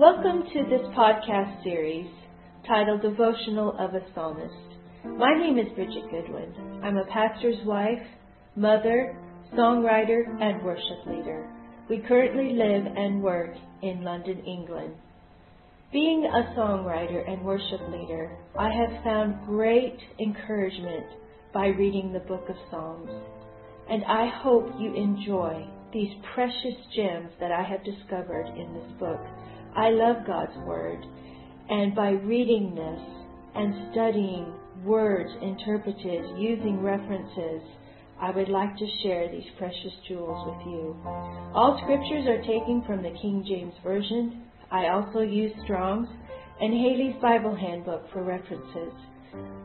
Welcome to this podcast series titled Devotional of a Psalmist. My name is Bridget Goodwin. I'm a pastor's wife, mother, songwriter, and worship leader. We currently live and work in London, England. Being a songwriter and worship leader, I have found great encouragement by reading the book of Psalms. And I hope you enjoy these precious gems that I have discovered in this book. I love God's Word, and by reading this and studying words interpreted using references, I would like to share these precious jewels with you. All scriptures are taken from the King James Version. I also use Strong's and Halley's Bible Handbook for references.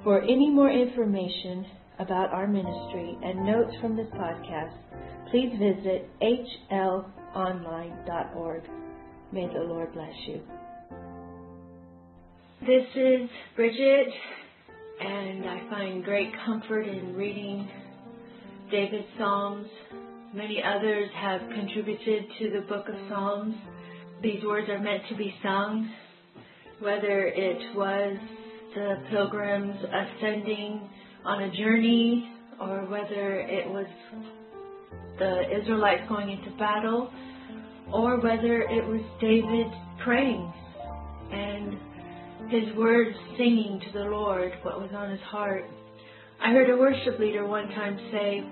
For any more information about our ministry and notes from this podcast, please visit hlonline.org. May the Lord bless you. This is Bridget, and I find great comfort in reading David's Psalms. Many others have contributed to the book of Psalms. These words are meant to be sung, whether it was the pilgrims ascending on a journey or whether it was the Israelites going into battle or whether it was David praying and his words singing to the Lord what was on his heart. I heard a worship leader one time say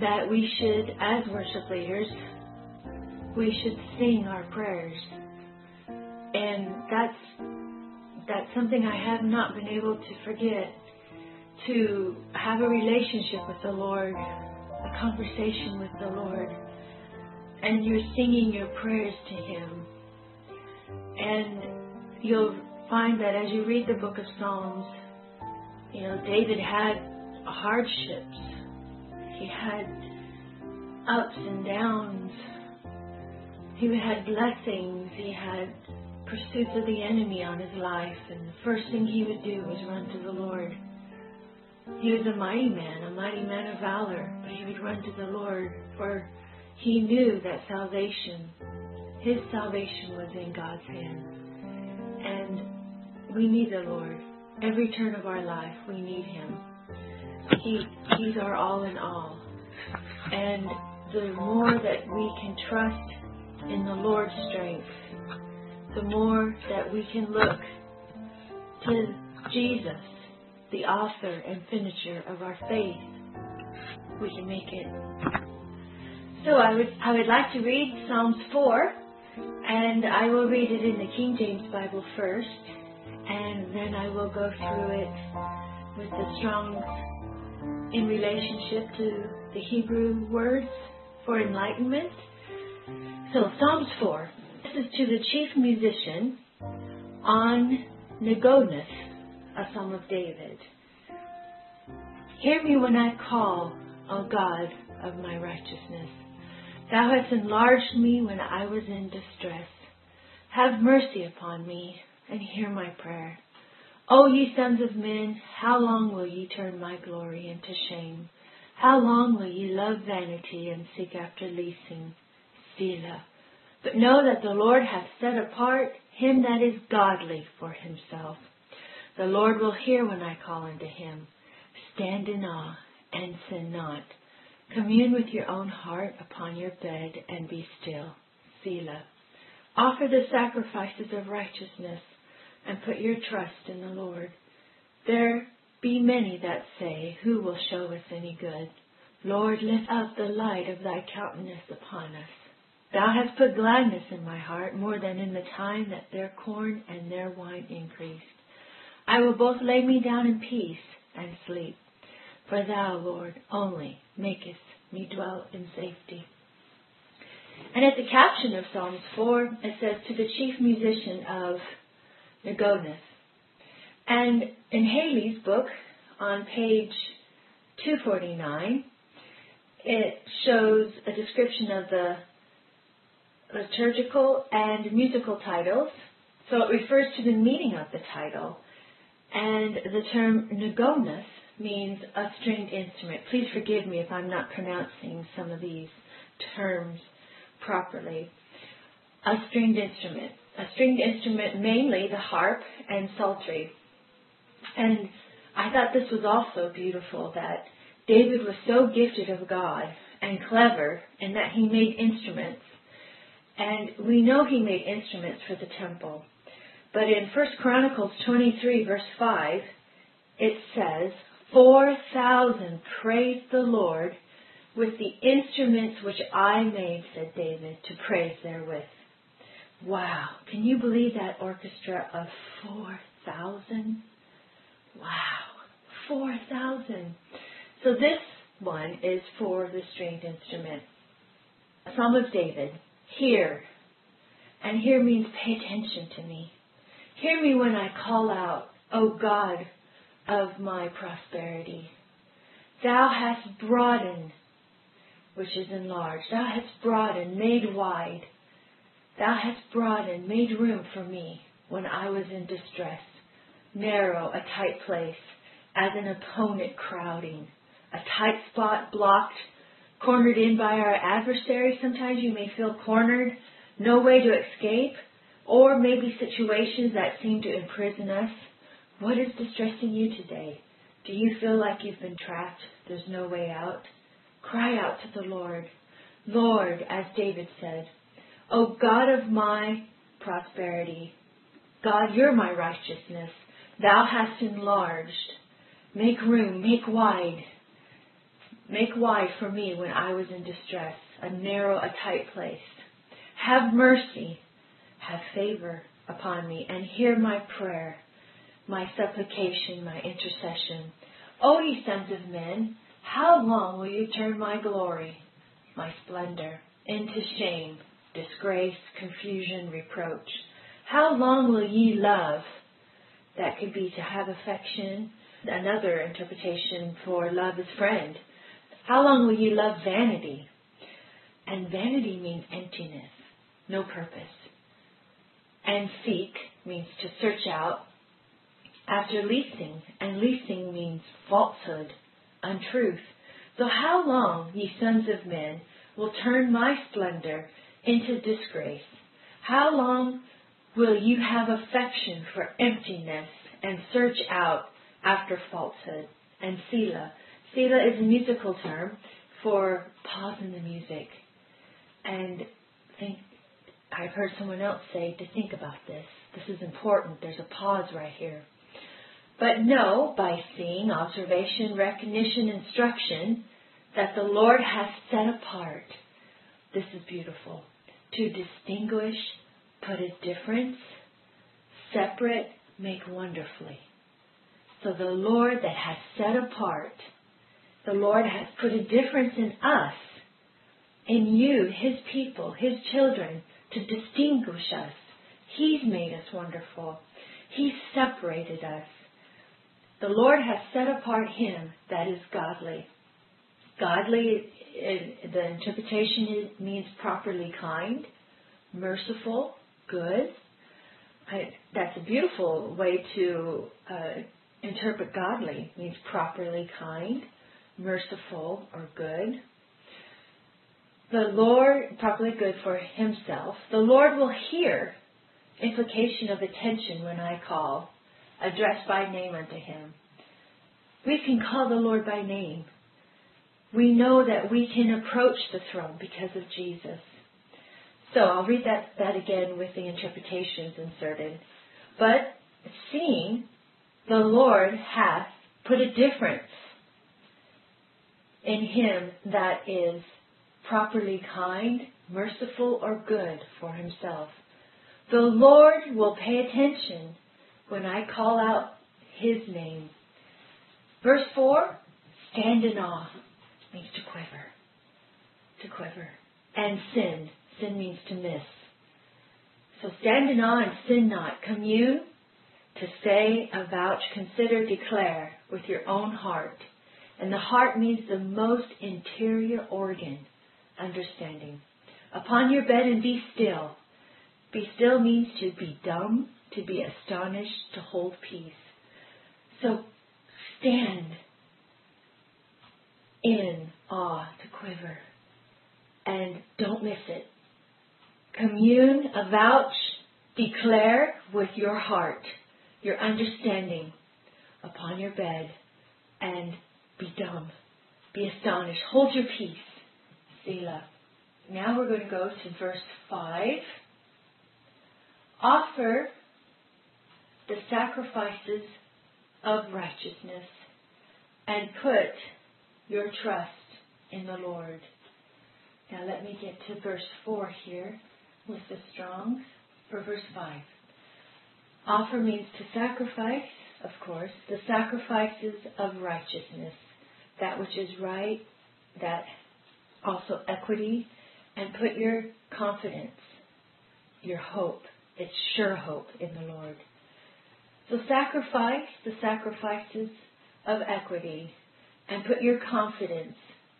that we should, as worship leaders, we should sing our prayers. And that's that's something I have not been able to forget to have a relationship with the Lord, a conversation with the Lord, and you're singing your prayers to Him. And you'll find that as you read the book of Psalms, you know, David had hardships, he had ups and downs, he had blessings, he had pursuits of the enemy on his life, and the first thing he would do was run to the Lord. He was a mighty man, a mighty man of valor, but he would run to the Lord, for he knew that salvation, his salvation was in God's hands. And we need the Lord. Every turn of our life, we need him. He, he's our all in all. And the more that we can trust in the Lord's strength, the more that we can look to Jesus the author and finisher of our faith, we can make it. So I would I would like to read Psalms 4, and I will read it in the King James Bible first, and then I will go through it with the Strong's in relationship to the Hebrew words for enlightenment. So Psalms 4. This is to the chief musician on Neginoth a Psalm of David. Hear me when I call, O God of my righteousness. Thou hast enlarged me when I was in distress. Have mercy upon me and hear my prayer. O ye sons of men, how long will ye turn my glory into shame? How long will ye love vanity and seek after leasing? Selah. But know that the Lord hath set apart him that is godly for himself. The Lord will hear when I call unto him. Stand in awe and sin not. Commune with your own heart upon your bed and be still. Selah. Offer the sacrifices of righteousness and put your trust in the Lord. There be many that say, Who will show us any good? Lord, lift up the light of thy countenance upon us. Thou hast put gladness in my heart more than in the time that their corn and their wine increased. I will both lay me down in peace and sleep. For thou, Lord, only makest me dwell in safety. And at the caption of Psalms 4, it says, To the chief musician of Neginoth. And in Halley's book, on page 249, it shows a description of the liturgical and musical titles. So it refers to the meaning of the title and the term Neginoth means a stringed instrument. Please forgive me if I'm not pronouncing some of these terms properly. a stringed instrument. A stringed instrument, mainly the harp and psaltery. And I thought this was also beautiful that David was so gifted of God and clever in that he made instruments. And we know he made instruments for the temple. But in 1 Chronicles 23, verse 5, it says, 4,000 praise the Lord with the instruments which I made, said David, to praise therewith. Wow. Can you believe that orchestra of 4,000? Wow. 4,000. So this one is for the stringed instrument. Psalm of David. Hear. And hear means pay attention to me. Hear me when I call out, O God of my prosperity. Thou hast broadened, which is enlarged. Thou hast broadened, made wide. Thou hast broadened, made room for me when I was in distress. Narrow, a tight place, as an opponent crowding. A tight spot blocked, cornered in by our adversary. Sometimes you may feel cornered, no way to escape, or maybe situations that seem to imprison us. What is distressing you today? Do you feel like you've been trapped? There's no way out? Cry out to the Lord. Lord, as David said, O God of my prosperity, God, you're my righteousness. Thou hast enlarged. Make room, make wide. Make wide for me when I was in distress, a narrow, a tight place. Have mercy, have favor upon me, and hear my prayer, my supplication, my intercession. O ye sons of men, how long will you turn my glory, my splendor, into shame, disgrace, confusion, reproach? How long will ye love? That could be to have affection. Another interpretation for love is friend. How long will ye love vanity? And vanity means emptiness, no purpose. And seek means to search out after leasing, and leasing means falsehood, untruth. So how long, ye sons of men, will turn my splendor into disgrace? How long will you have affection for emptiness and search out after falsehood? And Selah. Selah is a musical term for pause in the music. And think I've heard someone else say to think about this. This is important. There's a pause right here. But know by seeing, observation, recognition, instruction that the Lord has set apart. This is beautiful. To distinguish, put a difference, separate, make wonderfully. So the Lord that has set apart, the Lord has put a difference in us, in you, His people, His children, to distinguish us. He's made us wonderful. He's separated us. The Lord has set apart him that is godly. Godly, the interpretation means properly kind, merciful, good. That's a beautiful way to uh, interpret godly. Means properly kind, merciful, or good. The Lord, properly good for himself. The Lord will hear implication of attention when I call addressed by name unto him. We can call the Lord by name. We know that we can approach the throne because of Jesus. So I'll read that, that again with the interpretations inserted. But seeing the Lord hath put a difference in him that is properly kind, merciful, or good for himself. The Lord will pay attention when I call out his name. Verse 4 stand in awe means to quiver. To quiver. And sin. Sin means to miss. So stand in awe and sin not. Commune to say, avouch, consider, declare with your own heart. And the heart means the most interior organ, understanding. Upon your bed and be still. Be still means to be dumb, to be astonished, to hold peace. So stand in awe, to quiver, and don't miss it. commune, avouch, declare with your heart, your understanding upon your bed, and be dumb. Be astonished. Hold your peace. Selah. Now we're going to go to verse 5. Offer the sacrifices of righteousness and put your trust in the Lord. Now let me get to verse 4 here with the Strongs for verse 5. Offer means to sacrifice, of course, the sacrifices of righteousness, that which is right, that also equity, and put your confidence, your hope, it's sure hope in the Lord. So sacrifice the sacrifices of equity and put your confidence,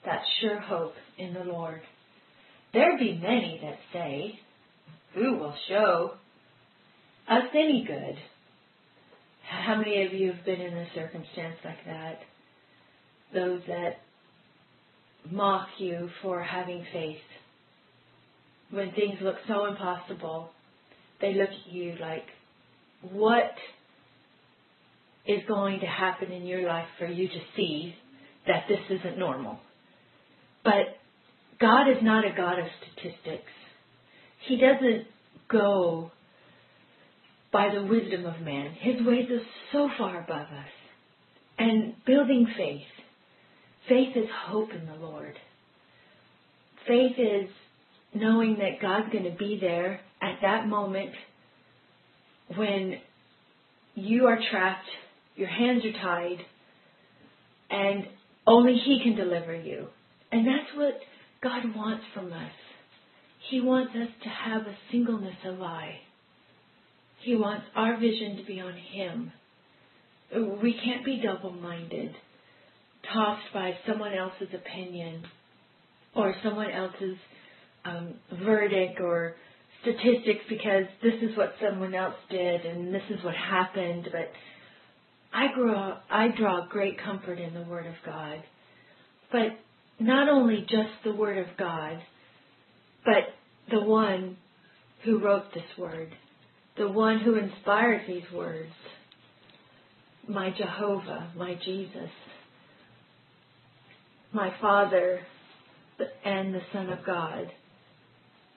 that sure hope in the Lord. There be many that say, Who will show us any good? How many of you have been in a circumstance like that? Those that mock you for having faith. When things look so impossible, they look at you like, what is going to happen in your life for you to see that this isn't normal? But God is not a God of statistics. He doesn't go by the wisdom of man. His ways are so far above us. And building faith. Faith is hope in the Lord. Faith is knowing that God's going to be there at that moment when you are trapped, your hands are tied, and only He can deliver you. And that's what God wants from us. He wants us to have a singleness of eye. He wants our vision to be on Him. We can't be double minded, tossed by someone else's opinion or someone else's um, verdict or statistics because this is what someone else did and this is what happened. But I grow, I draw great comfort in the Word of God. But not only just the Word of God, but the one who wrote this Word, the one who inspired these words, my Jehovah, my Jesus, my Father, and the Son of God.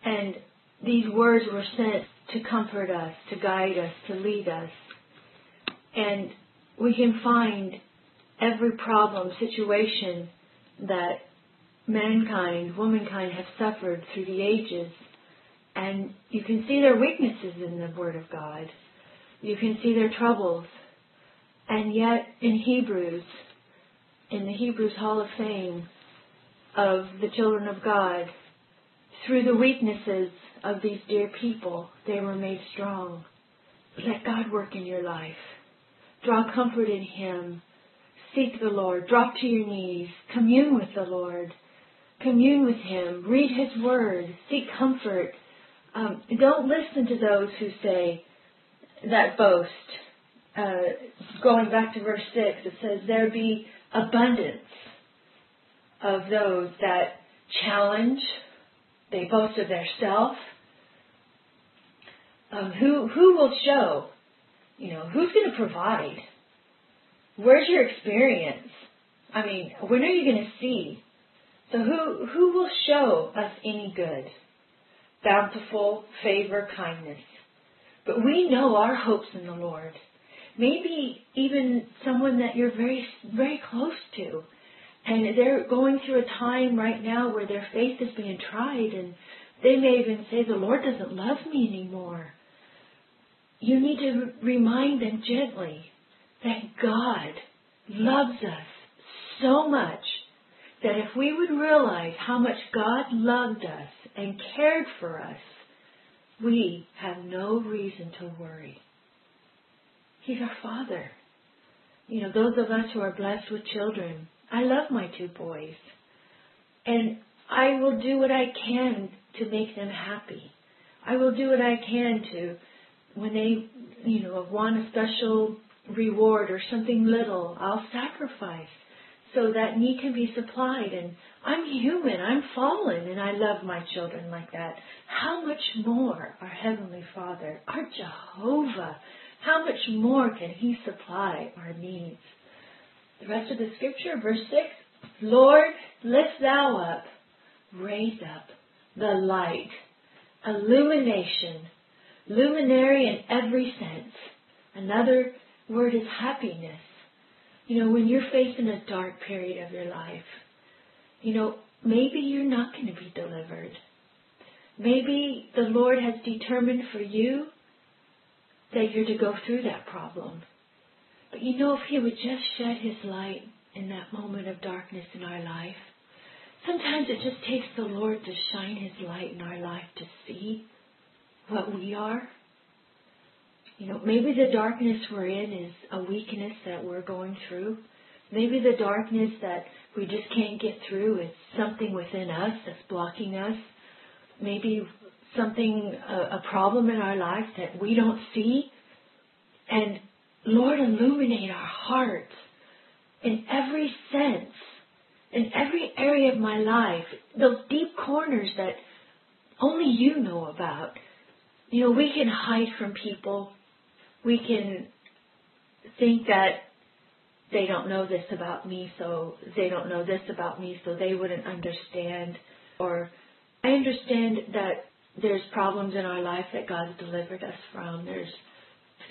And these words were sent to comfort us, to guide us, to lead us. And we can find every problem, situation that mankind, womankind have suffered through the ages. And you can see their weaknesses in the Word of God. You can see their troubles. And yet, in Hebrews, in the Hebrews Hall of Fame of the children of God, through the weaknesses of these dear people, they were made strong. Let God work in your life. Draw comfort in Him. Seek the Lord. Drop to your knees. Commune with the Lord. Commune with Him. Read His Word. Seek comfort. Um, don't listen to those who say that boast. Uh, going back to verse 6, it says, There be abundance of those that challenge, they boast of their self. Um, who who will show? You know, who's going to provide? Where's your experience? I mean, when are you going to see? So who who will show us any good? Bountiful favor, kindness. But we know our hopes in the Lord. Maybe even someone that you're very very close to and they're going through a time right now where their faith is being tried and they may even say, the Lord doesn't love me anymore. You need to remind them gently that God loves us so much that if we would realize how much God loved us and cared for us, we have no reason to worry. He's our Father. You know, those of us who are blessed with children, I love my two boys. And I will do what I can to make them happy. I will do what I can to, when they, you know, want a special reward or something little, I'll sacrifice so that need can be supplied. And I'm human, I'm fallen, and I love my children like that. How much more our Heavenly Father, our Jehovah, how much more can He supply our needs? The rest of the scripture, verse 6 Lord, lift thou up, raise up the light, illumination, luminary in every sense. Another word is happiness. You know, when you're facing a dark period of your life, you know, maybe you're not going to be delivered. Maybe the Lord has determined for you that you're to go through that problem. But you know, if He would just shed His light in that moment of darkness in our life, sometimes it just takes the Lord to shine His light in our life to see what we are. You know, maybe the darkness we're in is a weakness that we're going through. Maybe the darkness that we just can't get through is something within us that's blocking us. Maybe something, a, a problem in our life that we don't see. And Lord, illuminate our hearts in every sense, in every area of my life, those deep corners that only you know about. You know, we can hide from people. We can think that they don't know this about me, so they don't know this about me, so they wouldn't understand. Or I understand that there's problems in our life that God's delivered us from. There's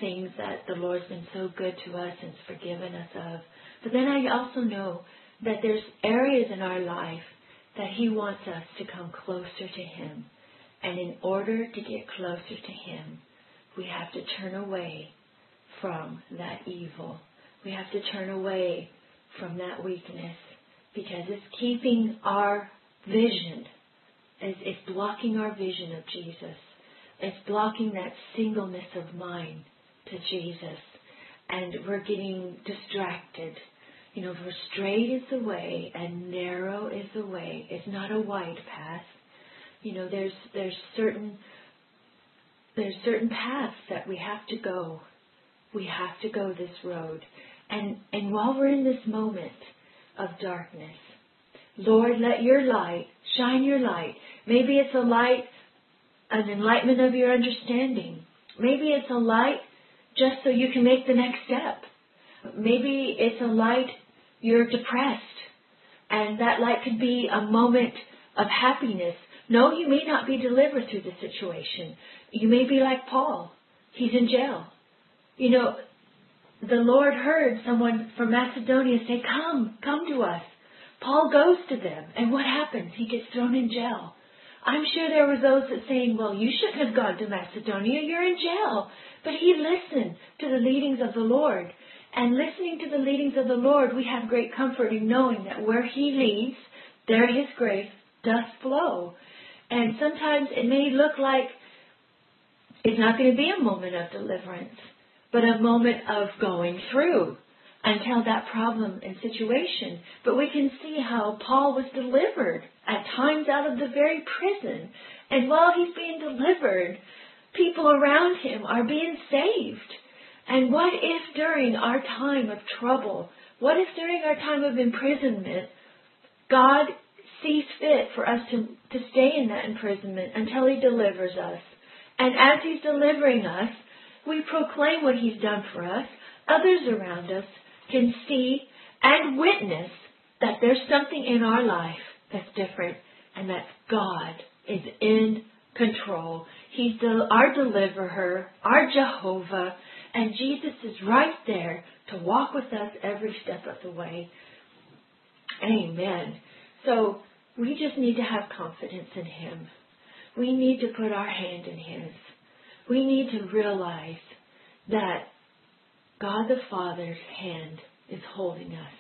things that the Lord's been so good to us and forgiven us of. But then I also know that there's areas in our life that He wants us to come closer to Him. And in order to get closer to Him, we have to turn away from that evil. We have to turn away from that weakness because it's keeping our vision, it's, it's blocking our vision of Jesus. It's blocking that singleness of mind to Jesus. And we're getting distracted. You know, for straight is the way and narrow is the way. It's not a wide path. You know, there's there's certain there's certain paths that we have to go. We have to go this road. And and while we're in this moment of darkness, Lord, let your light shine your light. Maybe it's a light, an enlightenment of your understanding. Maybe it's a light just so you can make the next step. Maybe it's a light you're depressed, and that light could be a moment of happiness. No, you may not be delivered through the situation. You may be like Paul. He's in jail. You know, the Lord heard someone from Macedonia say, Come, come to us. Paul goes to them, and what happens? He gets thrown in jail. I'm sure there were those that saying, Well, you shouldn't have gone to Macedonia, you're in jail. But he listened to the leadings of the Lord. And listening to the leadings of the Lord, we have great comfort in knowing that where he leads, there his grace does flow. And sometimes it may look like it's not going to be a moment of deliverance, but a moment of going through until that problem and situation. But we can see how Paul was delivered at times out of the very prison. And while he's being delivered, people around him are being saved. And what if during our time of trouble, what if during our time of imprisonment, God sees fit for us to, to stay in that imprisonment until he delivers us? And as he's delivering us, we proclaim what he's done for us. Others around us can see and witness that there's something in our life that's different and that God is in control. He's our deliverer, our Jehovah, and Jesus is right there to walk with us every step of the way. Amen. So we just need to have confidence in Him. We need to put our hand in His. We need to realize that God the Father's hand is holding us,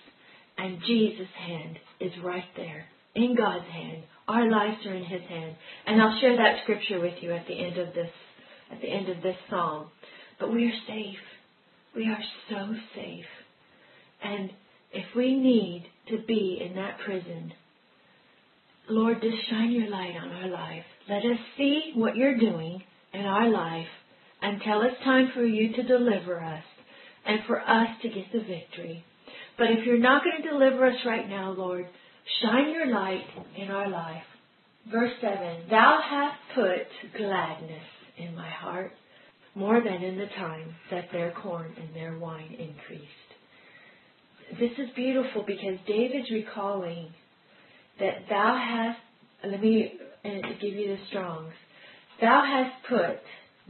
and Jesus' hand is right there in God's hand. Our lives are in His hand, and I'll share that scripture with you at the end of this at the end of this psalm. But we are safe. We are so safe, and if we need to be in that prison, Lord, just shine your light on our life. Let us see what you're doing in our life until it's time for you to deliver us and for us to get the victory. But if you're not going to deliver us right now, Lord, shine your light in our life. Verse 7 Thou hast put gladness in my heart more than in the time that their corn and their wine increased. This is beautiful because David's recalling that thou hast, let me uh, give you the Strongs, thou hast put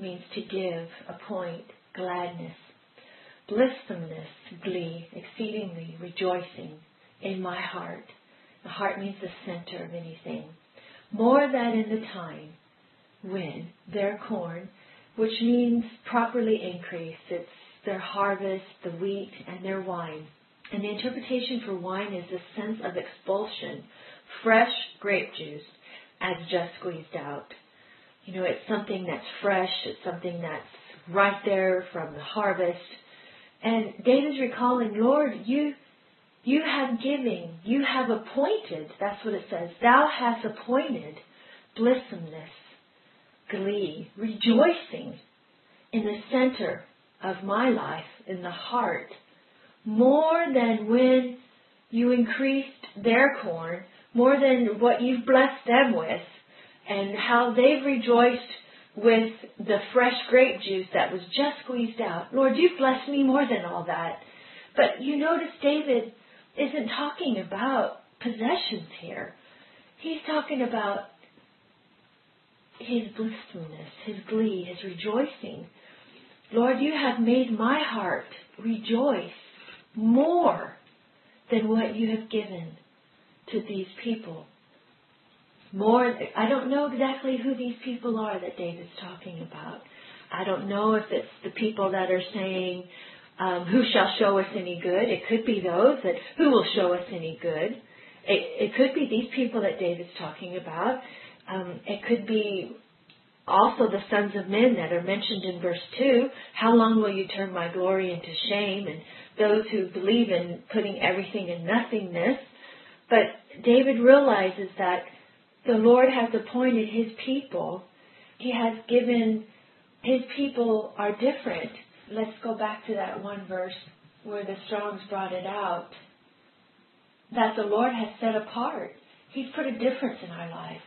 means to give, appoint, gladness, blithesomeness, glee, exceedingly rejoicing in my heart. The heart means the center of anything. More than in the time when their corn, which means properly increased, it's their harvest, the wheat, and their wine. And the interpretation for wine is a sense of expulsion, fresh grape juice as just squeezed out. You know, it's something that's fresh, it's something that's right there from the harvest. And David's recalling, Lord, you you have given, you have appointed, that's what it says. Thou hast appointed blithesomeness, glee, rejoicing in the center of my life, in the heart, more than when you increased their corn, more than what you've blessed them with, and how they've rejoiced with the fresh grape juice that was just squeezed out. Lord, you've blessed me more than all that. But you notice David isn't talking about possessions here. He's talking about his blissfulness, his glee, his rejoicing. Lord, you have made my heart rejoice more than what you have given to these people. More, I don't know exactly who these people are that David's talking about. I don't know if it's the people that are saying, um, who shall show us any good? It could be those that, who will show us any good? It, it could be these people that David's talking about. Um, it could be also the sons of men that are mentioned in verse 2. How long will you turn my glory into shame? And those who believe in putting everything in nothingness. But David realizes that the Lord has appointed his people. He has given his people are different. Let's go back to that one verse where the Strongs brought it out. That the Lord has set apart. He's put a difference in our life.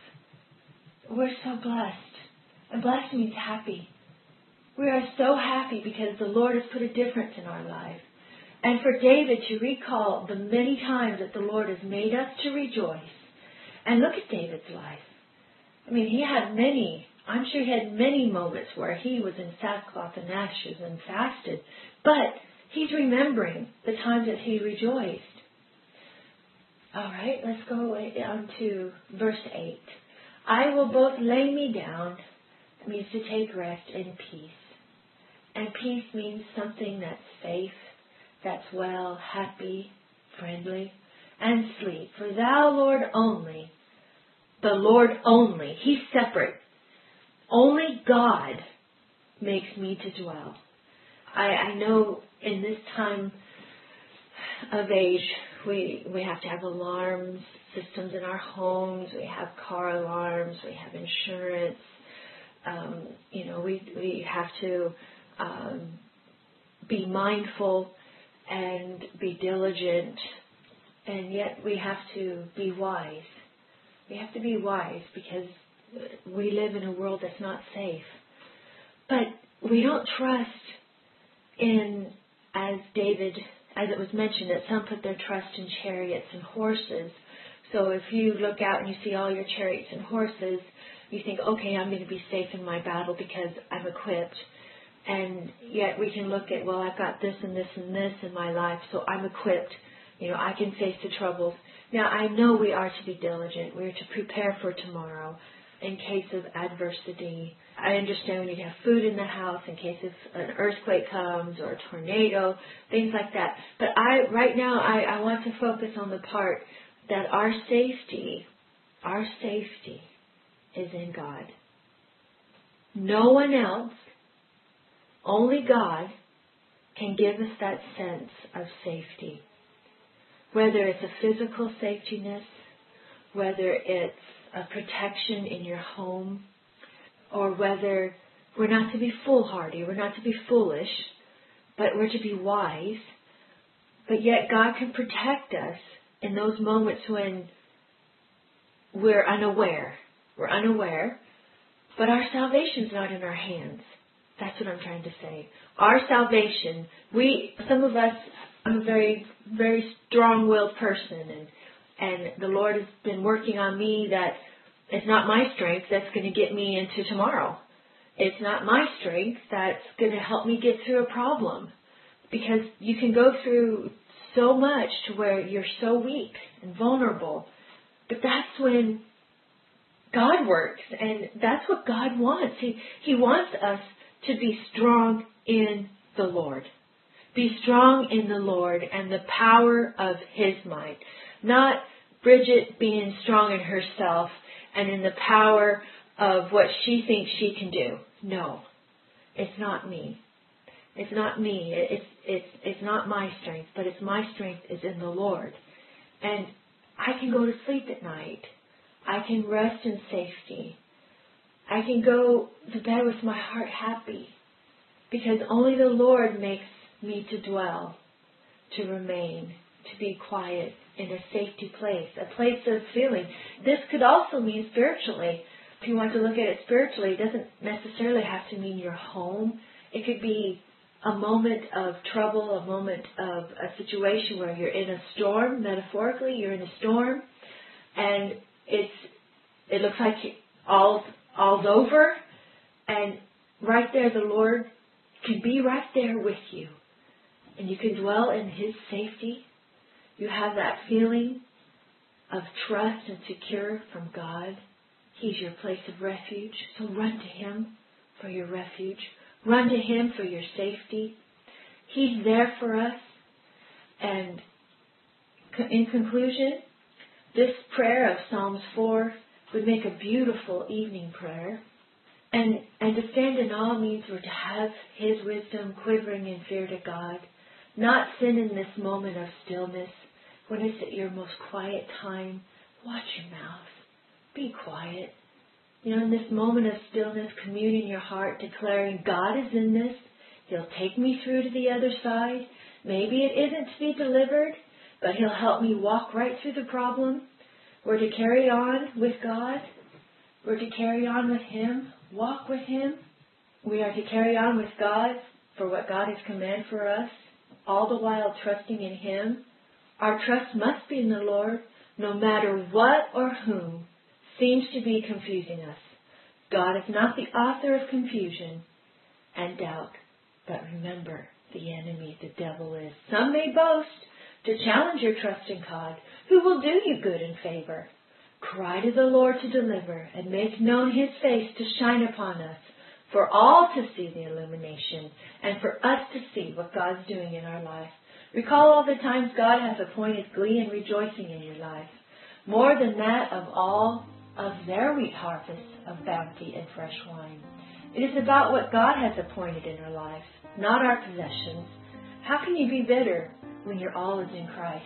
We're so blessed. And blessed means happy. We are so happy because the Lord has put a difference in our life. And for David to recall the many times that the Lord has made us to rejoice. And look at David's life. I mean, he had many, I'm sure he had many moments where he was in sackcloth and ashes and fasted. But he's remembering the times that he rejoiced. All right, let's go on to verse 8. I will both lay me down, means to take rest in peace. And peace means something that's safe, that's well, happy, friendly, and sleep. For thou, Lord, only, the Lord only, He's separate. Only God makes me to dwell. I, I know in this time of age, we we have to have alarms systems in our homes. We have car alarms. We have insurance. Um, you know, we we have to um, be mindful and be diligent, and yet we have to be wise. We have to be wise because we live in a world that's not safe. But we don't trust in, as David, as it was mentioned, that some put their trust in chariots and horses. So if you look out and you see all your chariots and horses, you think, okay, I'm going to be safe in my battle because I'm equipped. And yet we can look at, well, I've got this and this and this in my life, so I'm equipped. You know, I can face the troubles. Now, I know we are to be diligent. We are to prepare for tomorrow in case of adversity. I understand we need to have food in the house in case if an earthquake comes or a tornado, things like that. But I, right now, I, I want to focus on the part that our safety, our safety is in God. No one else, only God, can give us that sense of safety. Whether it's a physical safetiness, whether it's a protection in your home, or whether we're not to be foolhardy, we're not to be foolish, but we're to be wise. But yet God can protect us in those moments when we're unaware. We're unaware, but our salvation's not in our hands. That's what I'm trying to say. Our salvation, we, some of us, I'm a very, very strong-willed person, and and the Lord has been working on me that it's not my strength that's going to get me into tomorrow. It's not my strength that's going to help me get through a problem. Because you can go through so much to where you're so weak and vulnerable. But that's when God works, and that's what God wants. He, he wants us to be strong in the Lord. Be strong in the Lord and the power of His might. Not Bridget being strong in herself and in the power of what she thinks she can do. No, it's not me. It's not me. It's it's it's not my strength, but it's my strength is in the Lord. And I can go to sleep at night. I can rest in safety. I can go to bed with my heart happy because only the Lord makes me to dwell, to remain, to be quiet in a safety place, a place of feeling. This could also mean spiritually. If you want to look at it spiritually, it doesn't necessarily have to mean your home. It could be a moment of trouble, a moment of a situation where you're in a storm, metaphorically, you're in a storm, and it's it looks like all's all's over, and right there the Lord can be right there with you, and you can dwell in His safety. You have that feeling of trust and secure from God. He's your place of refuge, so run to Him for your refuge. Run to Him for your safety. He's there for us. And in conclusion, this prayer of Psalms 4 would make a beautiful evening prayer. And, and to stand in awe means we're to have His wisdom quivering in fear to God, not sin in this moment of stillness. When it's at your most quiet time, watch your mouth. Be quiet. You know, in this moment of stillness, commune in your heart, declaring, God is in this. He'll take me through to the other side. Maybe it isn't to be delivered, but He'll help me walk right through the problem. We're to carry on with God. We're to carry on with Him, walk with Him. We are to carry on with God for what God has commanded for us, all the while trusting in Him. Our trust must be in the Lord, no matter what or whom seems to be confusing us. God is not the author of confusion and doubt, but remember, the enemy, the devil is. Some may boast to challenge your trust in God, who will do you good and favor. Cry to the Lord to deliver, and make known his face to shine upon us, for all to see the illumination, and for us to see what God's doing in our life. Recall all the times God has appointed glee and rejoicing in your life. More than that of all of their wheat harvest of bounty and fresh wine. It is about what God has appointed in our life, not our possessions. How can you be bitter when your all is in Christ?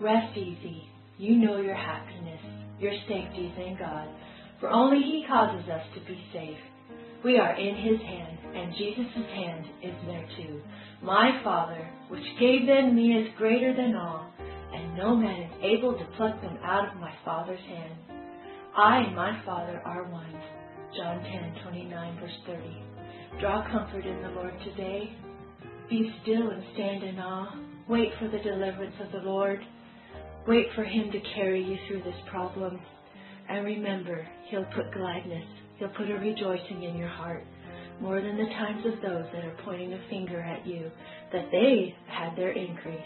Rest easy. You know your happiness, your safety is in God, for only He causes us to be safe. We are in His hand, and Jesus' hand is there too. My Father, which gave them me, is greater than all, and no man is able to pluck them out of my Father's hand. I and my Father are one. John 10, 29, verse 30. Draw comfort in the Lord today. Be still and stand in awe. Wait for the deliverance of the Lord. Wait for Him to carry you through this problem. And remember, He'll put gladness, He'll put a rejoicing in your heart, more than the times of those that are pointing a finger at you, that they had their increase.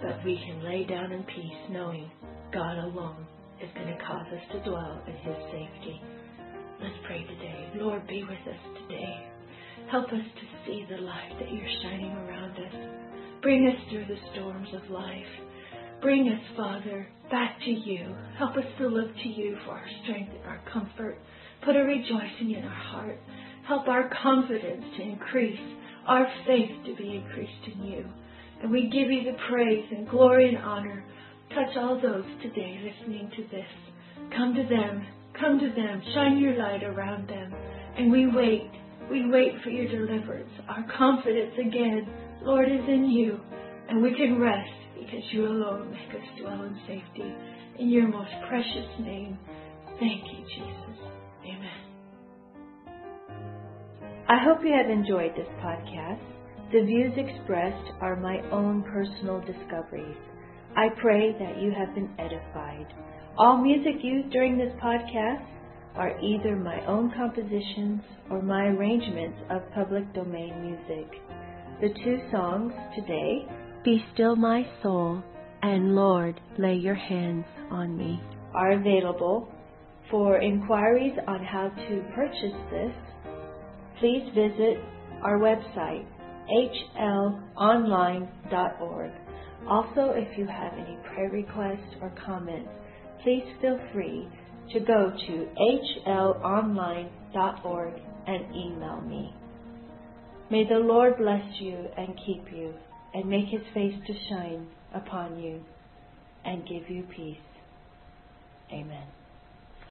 But we can lay down in peace, knowing God alone is going to cause us to dwell in His safety. Let's pray today. Lord, be with us today. Help us to see the light that you're shining around us. Bring us through the storms of life. Bring us, Father, back to you. Help us to look to you for our strength and our comfort. Put a rejoicing in our heart. Help our confidence to increase, our faith to be increased in you. And we give you the praise and glory and honor Touch all those today listening to this. Come to them. Come to them. Shine your light around them. And we wait. We wait for your deliverance. Our confidence again, Lord, is in you. And we can rest because you alone make us dwell in safety. In your most precious name, thank you, Jesus. Amen. I hope you have enjoyed this podcast. The views expressed are my own personal discoveries. I pray that you have been edified. All music used during this podcast are either my own compositions or my arrangements of public domain music. The two songs today, Be Still My Soul and Lord, Lay Your Hands on Me, are available. For inquiries on how to purchase this, please visit our website, hlonline.org. Also, if you have any prayer requests or comments, please feel free to go to hlonline.org and email me. May the Lord bless you and keep you and make his face to shine upon you and give you peace. Amen.